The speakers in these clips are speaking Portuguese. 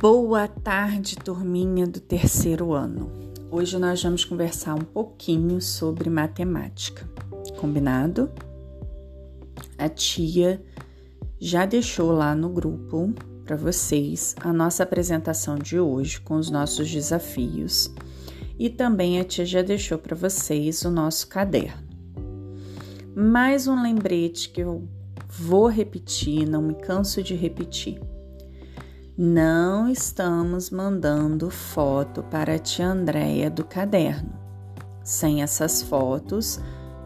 Boa tarde, turminha do terceiro ano. Hoje nós vamos conversar um pouquinho sobre matemática. Combinado? A tia já deixou lá no grupo para vocês a nossa apresentação de hoje com os nossos desafios e também a tia já deixou para vocês o nosso caderno. Mais um lembrete que eu vou repetir, não me canso de repetir não estamos mandando foto para a tia Andréia do caderno. Sem essas fotos,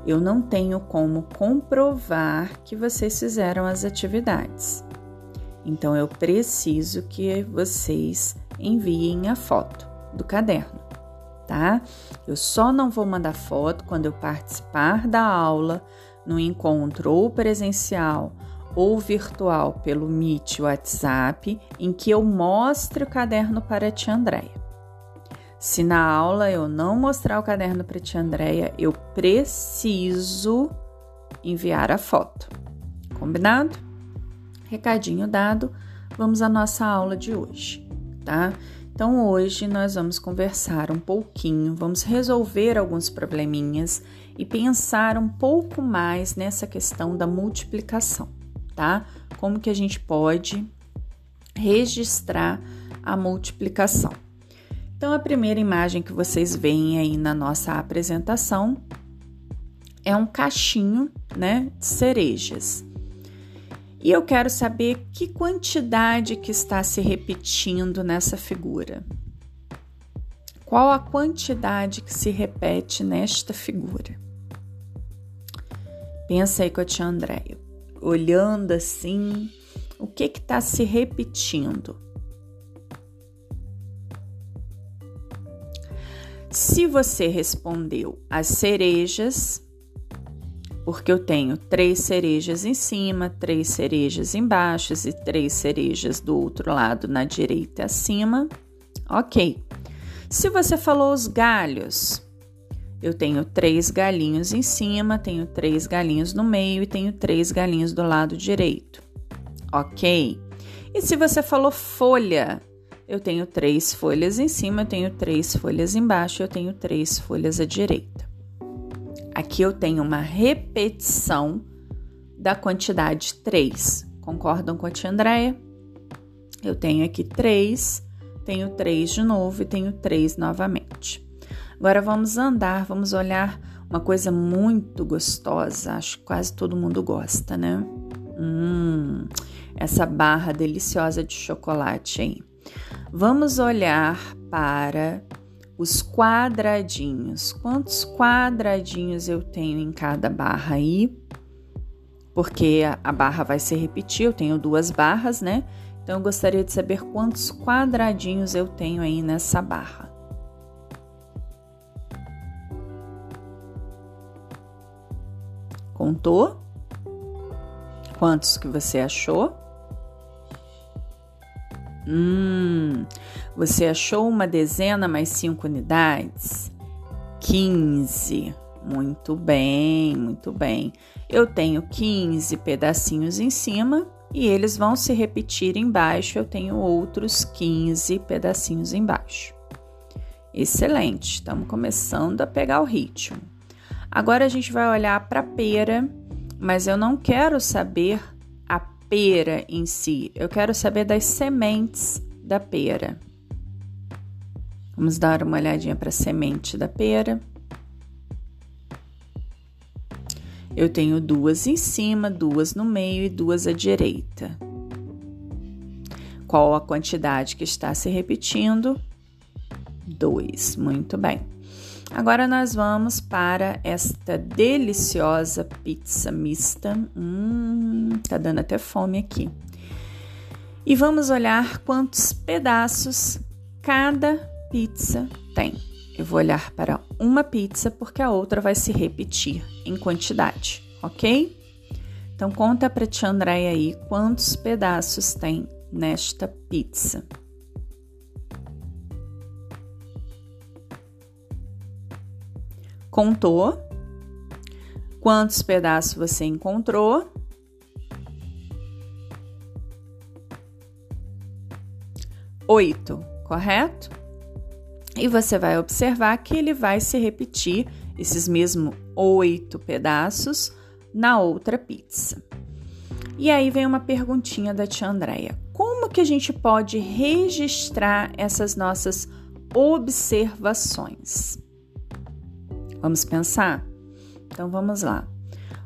eu não tenho como comprovar que vocês fizeram as atividades. Então eu preciso que vocês enviem a foto do caderno, tá? Eu só não vou mandar foto quando eu participar da aula no encontro ou presencial ou virtual pelo Meet WhatsApp, em que eu mostre o caderno para a tia Andréia. Se na aula eu não mostrar o caderno para a tia Andréia, eu preciso enviar a foto. Combinado? Recadinho dado, vamos à nossa aula de hoje, tá? Então hoje nós vamos conversar um pouquinho, vamos resolver alguns probleminhas e pensar um pouco mais nessa questão da multiplicação tá? Como que a gente pode registrar a multiplicação. Então, a primeira imagem que vocês veem aí na nossa apresentação é um cachinho, né, de cerejas. E eu quero saber que quantidade que está se repetindo nessa figura. Qual a quantidade que se repete nesta figura? Pensa aí com a tia Andréia olhando assim, o que está se repetindo? Se você respondeu as cerejas, porque eu tenho três cerejas em cima, três cerejas embaixo e três cerejas do outro lado na direita acima, ok. Se você falou os galhos, eu tenho três galinhos em cima, tenho três galinhos no meio e tenho três galinhos do lado direito. Ok? E se você falou folha, eu tenho três folhas em cima, eu tenho três folhas embaixo, eu tenho três folhas à direita. Aqui eu tenho uma repetição da quantidade 3. Concordam com a tia Andréia? Eu tenho aqui 3, tenho 3 de novo e tenho 3 novamente. Agora vamos andar, vamos olhar uma coisa muito gostosa, acho que quase todo mundo gosta, né? Hum, essa barra deliciosa de chocolate aí. Vamos olhar para os quadradinhos. Quantos quadradinhos eu tenho em cada barra aí? Porque a barra vai se repetir, eu tenho duas barras, né? Então eu gostaria de saber quantos quadradinhos eu tenho aí nessa barra. Contou? Quantos que você achou? Hum, você achou uma dezena mais cinco unidades? 15. Muito bem, muito bem. Eu tenho 15 pedacinhos em cima e eles vão se repetir embaixo. Eu tenho outros 15 pedacinhos embaixo. Excelente, estamos começando a pegar o ritmo. Agora a gente vai olhar para a pera, mas eu não quero saber a pera em si, eu quero saber das sementes da pera. Vamos dar uma olhadinha para a semente da pera. Eu tenho duas em cima, duas no meio e duas à direita. Qual a quantidade que está se repetindo? Dois. Muito bem. Agora nós vamos para esta deliciosa pizza mista. Hum, tá dando até fome aqui. E vamos olhar quantos pedaços cada pizza tem. Eu vou olhar para uma pizza porque a outra vai se repetir em quantidade, ok? Então conta para tia Andréia aí quantos pedaços tem nesta pizza. Contou quantos pedaços você encontrou. oito, correto? E você vai observar que ele vai se repetir, esses mesmos oito pedaços, na outra pizza. E aí vem uma perguntinha da tia Andréia. Como que a gente pode registrar essas nossas observações? Vamos pensar? Então vamos lá.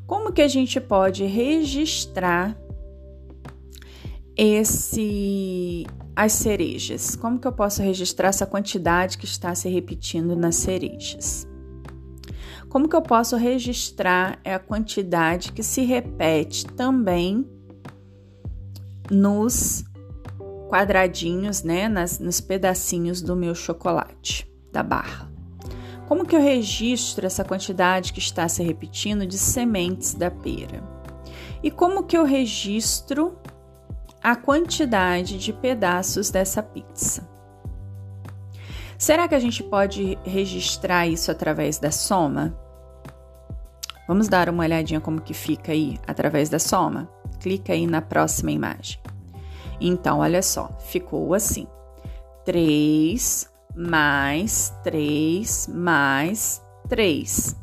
Como que a gente pode registrar esse as cerejas? Como que eu posso registrar essa quantidade que está se repetindo nas cerejas? Como que eu posso registrar a quantidade que se repete também nos quadradinhos, né, nas, nos pedacinhos do meu chocolate, da barra? Como que eu registro essa quantidade que está se repetindo de sementes da pera? E como que eu registro a quantidade de pedaços dessa pizza? Será que a gente pode registrar isso através da soma? Vamos dar uma olhadinha como que fica aí através da soma? Clica aí na próxima imagem. Então, olha só, ficou assim: 3 mais 3 mais 3.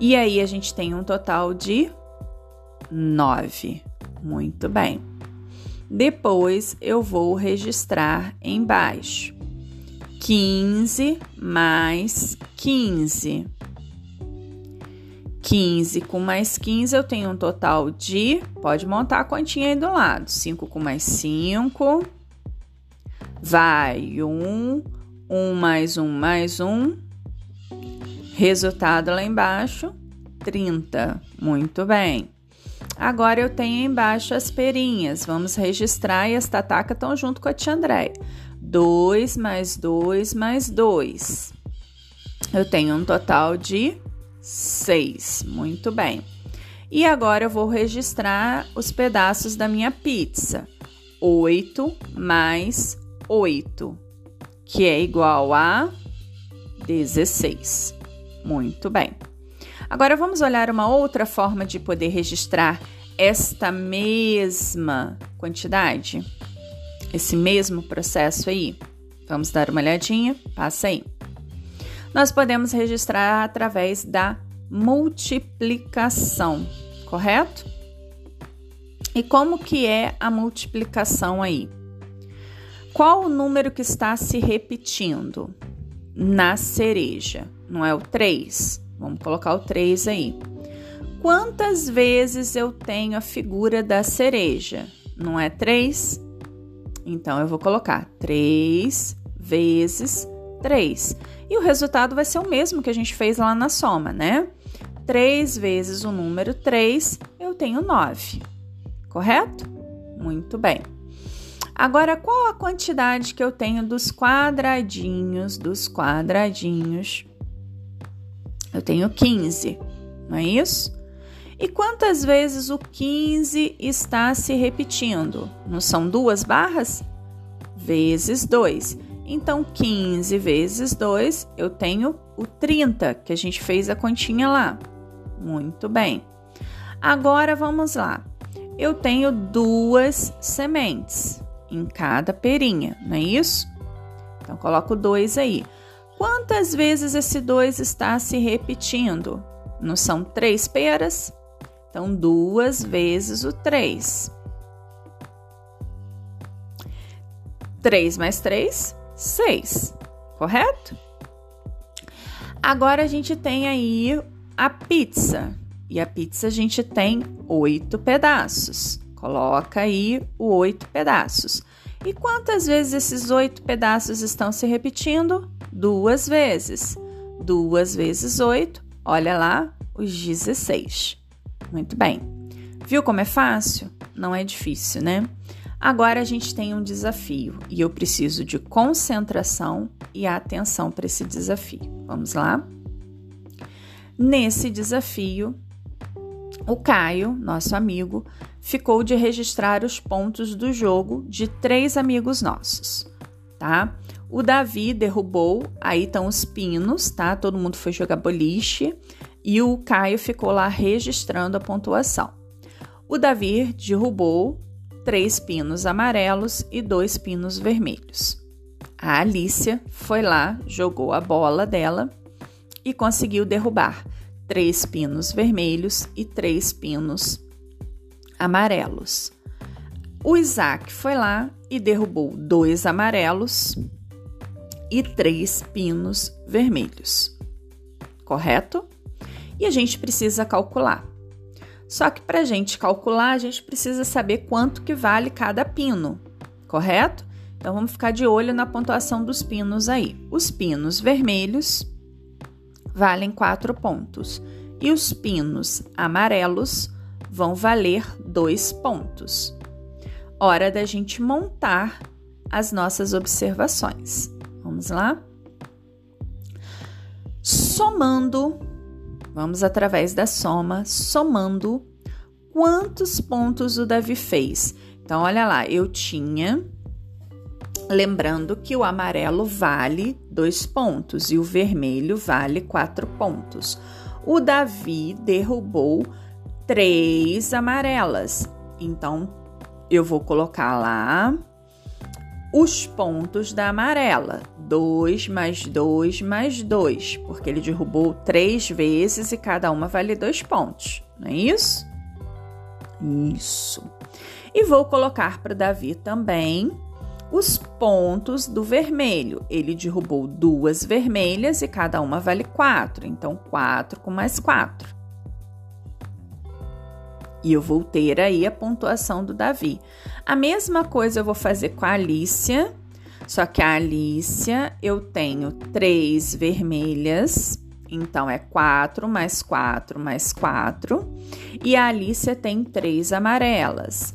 E aí a gente tem um total de 9. Muito bem. Depois eu vou registrar embaixo. 15 mais 15. 15 com mais 15 eu tenho um total de. Pode montar a continha aí do lado. 5 com mais 5. Vai. 1. 1 mais 1 mais 1. Resultado lá embaixo: 30. Muito bem. Agora eu tenho embaixo as perinhas. Vamos registrar e as tatacas estão junto com a tia Andréia. 2 mais 2 mais 2. Eu tenho um total de 6. Muito bem. E agora eu vou registrar os pedaços da minha pizza. 8 mais 8, que é igual a 16. Muito bem. Agora vamos olhar uma outra forma de poder registrar esta mesma quantidade, esse mesmo processo aí. Vamos dar uma olhadinha? Passa aí. Nós podemos registrar através da multiplicação, correto? E como que é a multiplicação aí? Qual o número que está se repetindo na cereja? Não é o 3? Vamos colocar o 3 aí. Quantas vezes eu tenho a figura da cereja? Não é 3? Então eu vou colocar 3 vezes 3. E o resultado vai ser o mesmo que a gente fez lá na soma, né? 3 vezes o número 3, eu tenho 9. Correto? Muito bem. Agora, qual a quantidade que eu tenho dos quadradinhos, dos quadradinhos eu tenho 15, não é isso? E quantas vezes o 15 está se repetindo? Não são duas barras? Vezes 2. Então, 15 vezes 2, eu tenho o 30, que a gente fez a continha lá. Muito bem. Agora vamos lá. Eu tenho duas sementes em cada perinha, não é isso? Então, coloco dois aí. Quantas vezes esse 2 está se repetindo? Não são três peras? Então, duas vezes o 3. 3 mais 3, 6, correto? Agora a gente tem aí a pizza. E a pizza a gente tem oito pedaços. Coloca aí o oito pedaços. E quantas vezes esses oito pedaços estão se repetindo? Duas vezes. Duas vezes oito, olha lá, os 16. Muito bem. Viu como é fácil? Não é difícil, né? Agora a gente tem um desafio e eu preciso de concentração e atenção para esse desafio. Vamos lá? Nesse desafio, o Caio, nosso amigo, ficou de registrar os pontos do jogo de três amigos nossos, tá? O Davi derrubou, aí estão os pinos, tá? Todo mundo foi jogar boliche e o Caio ficou lá registrando a pontuação. O Davi derrubou três pinos amarelos e dois pinos vermelhos. A Alicia foi lá, jogou a bola dela e conseguiu derrubar três pinos vermelhos e três pinos amarelos. O Isaac foi lá e derrubou dois amarelos e três pinos vermelhos. Correto? E a gente precisa calcular. Só que para a gente calcular, a gente precisa saber quanto que vale cada pino, correto? Então vamos ficar de olho na pontuação dos pinos aí. Os pinos vermelhos valem 4 pontos e os pinos amarelos vão valer 2 pontos. Hora da gente montar as nossas observações. Vamos lá? Somando, vamos através da soma, somando quantos pontos o Davi fez. Então, olha lá, eu tinha Lembrando que o amarelo vale dois pontos e o vermelho vale quatro pontos. O Davi derrubou três amarelas, então eu vou colocar lá os pontos da amarela: dois mais dois mais dois, porque ele derrubou três vezes e cada uma vale dois pontos, não é isso? Isso. E vou colocar para o Davi também os pontos do vermelho. Ele derrubou duas vermelhas e cada uma vale quatro, então quatro com mais quatro. E eu vou ter aí a pontuação do Davi. A mesma coisa eu vou fazer com a Alicia, só que a Alicia eu tenho três vermelhas, então é quatro mais quatro mais quatro, e a Alicia tem três amarelas.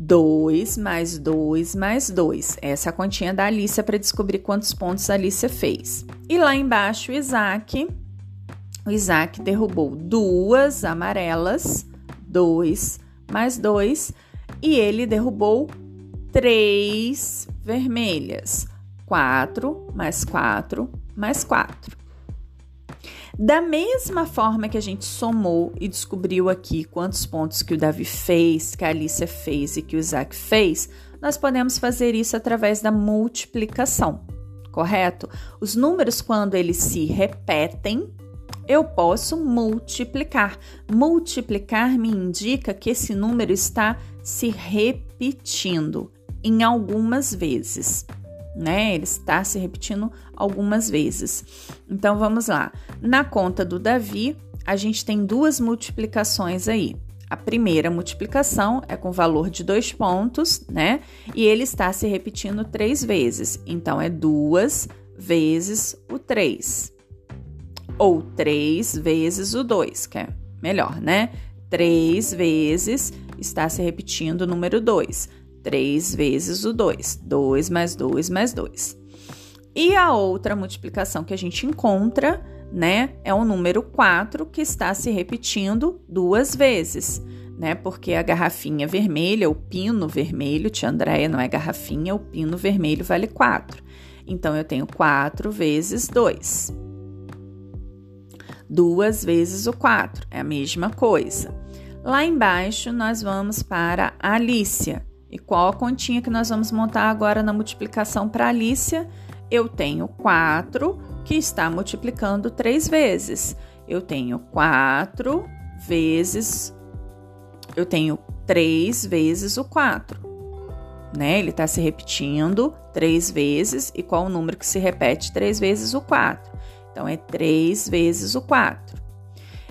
2 mais 2 mais 2. Essa é a continha da Alicia para descobrir quantos pontos a Alicia fez. E lá embaixo, o Isaac. O Isaac derrubou duas amarelas, 2 mais 2, e ele derrubou três vermelhas, 4 mais 4 mais 4. Da mesma forma que a gente somou e descobriu aqui quantos pontos que o Davi fez, que a Alicia fez e que o Isaac fez, nós podemos fazer isso através da multiplicação, correto? Os números, quando eles se repetem, eu posso multiplicar. Multiplicar me indica que esse número está se repetindo em algumas vezes né? Ele está se repetindo algumas vezes. Então vamos lá. Na conta do Davi, a gente tem duas multiplicações aí. A primeira multiplicação é com valor de dois pontos, né? E ele está se repetindo três vezes. Então é duas vezes o três. Ou três vezes o dois, que é melhor, né? Três vezes está se repetindo o número dois. 3 vezes o 2. 2 mais 2 mais 2. E a outra multiplicação que a gente encontra, né, é o número 4 que está se repetindo duas vezes, né? Porque a garrafinha vermelha, o pino vermelho, tia Andréia não é garrafinha, o pino vermelho vale 4. Então eu tenho 4 vezes 2. Duas vezes o 4, é a mesma coisa. Lá embaixo nós vamos para a Alícia. E qual a continha que nós vamos montar agora na multiplicação para Alicia? Eu tenho 4 que está multiplicando 3 vezes. Eu tenho 4 vezes. Eu tenho 3 vezes o 4. Né? Ele está se repetindo 3 vezes. E qual o número que se repete 3 vezes o 4? Então, é 3 vezes o 4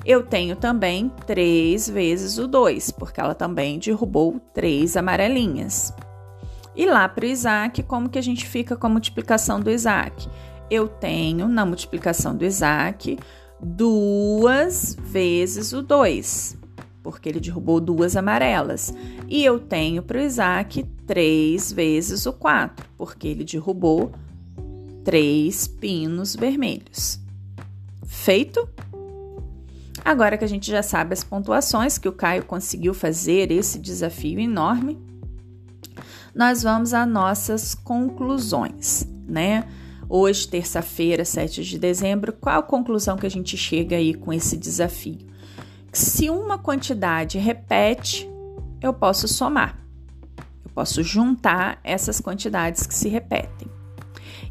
eu tenho também 3 vezes o 2, porque ela também derrubou três amarelinhas. E lá para o Isaac, como que a gente fica com a multiplicação do Isaac? Eu tenho na multiplicação do Isaac duas vezes o 2, porque ele derrubou duas amarelas. E eu tenho para o Isaac três vezes o 4, porque ele derrubou três pinos vermelhos. Feito? Agora que a gente já sabe as pontuações que o Caio conseguiu fazer esse desafio enorme, nós vamos às nossas conclusões, né? Hoje, terça-feira, 7 de dezembro, qual a conclusão que a gente chega aí com esse desafio? Se uma quantidade repete, eu posso somar. Eu posso juntar essas quantidades que se repetem.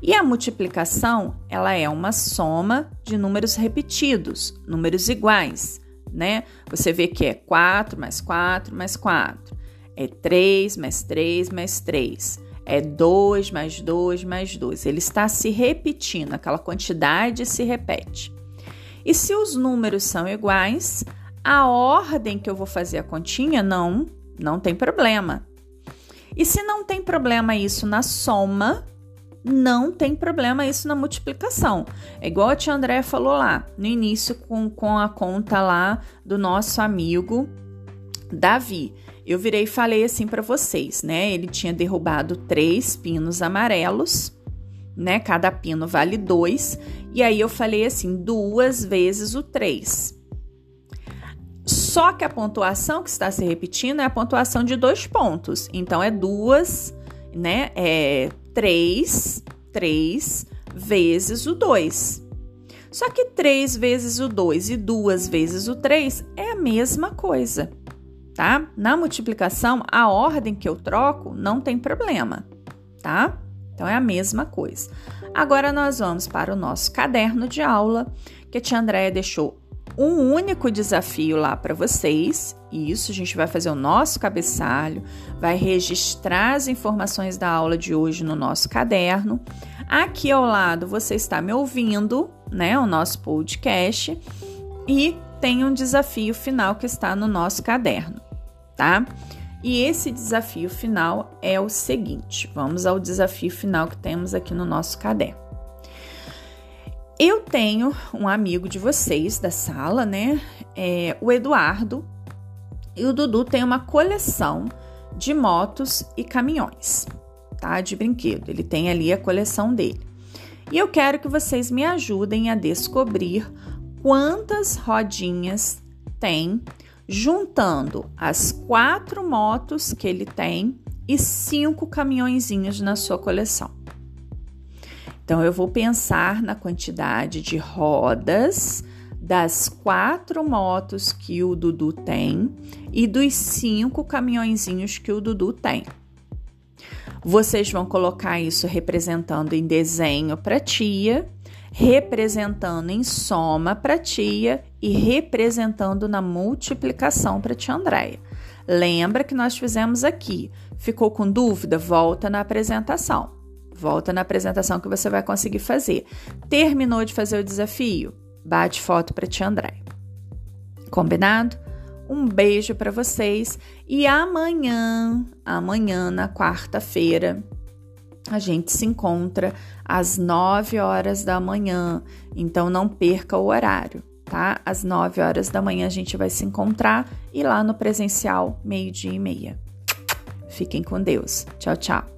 E a multiplicação, ela é uma soma de números repetidos, números iguais, né? Você vê que é 4 mais 4 mais 4, é 3 mais 3 mais 3, é 2 mais 2 mais 2. Ele está se repetindo, aquela quantidade se repete. E se os números são iguais, a ordem que eu vou fazer a continha não, não tem problema. E se não tem problema isso na soma, não tem problema isso na multiplicação. É igual a tia André falou lá no início com, com a conta lá do nosso amigo Davi. Eu virei e falei assim para vocês, né? Ele tinha derrubado três pinos amarelos, né? Cada pino vale dois. E aí eu falei assim, duas vezes o três. Só que a pontuação que está se repetindo é a pontuação de dois pontos. Então é duas, né? É 3, 3 vezes o 2. Só que 3 vezes o 2 e 2 vezes o 3 é a mesma coisa, tá? Na multiplicação, a ordem que eu troco não tem problema, tá? Então é a mesma coisa. Agora nós vamos para o nosso caderno de aula, que a tia Andréia deixou um único desafio lá para vocês. Isso, a gente vai fazer o nosso cabeçalho, vai registrar as informações da aula de hoje no nosso caderno. Aqui ao lado você está me ouvindo, né? O nosso podcast e tem um desafio final que está no nosso caderno, tá? E esse desafio final é o seguinte: vamos ao desafio final que temos aqui no nosso caderno. Eu tenho um amigo de vocês da sala, né? É, o Eduardo. E o Dudu tem uma coleção de motos e caminhões, tá? De brinquedo. Ele tem ali a coleção dele. E eu quero que vocês me ajudem a descobrir quantas rodinhas tem, juntando as quatro motos que ele tem e cinco caminhõezinhos na sua coleção. Então, eu vou pensar na quantidade de rodas das quatro motos que o Dudu tem e dos cinco caminhõezinhos que o Dudu tem. Vocês vão colocar isso representando em desenho para tia, representando em soma para tia e representando na multiplicação para tia Andréia. Lembra que nós fizemos aqui? Ficou com dúvida? Volta na apresentação. Volta na apresentação que você vai conseguir fazer. Terminou de fazer o desafio? Bate foto para tia André. Combinado? Um beijo para vocês e amanhã, amanhã na quarta-feira, a gente se encontra às 9 horas da manhã. Então não perca o horário, tá? Às 9 horas da manhã a gente vai se encontrar e lá no presencial, meio-dia e meia. Fiquem com Deus. Tchau, tchau.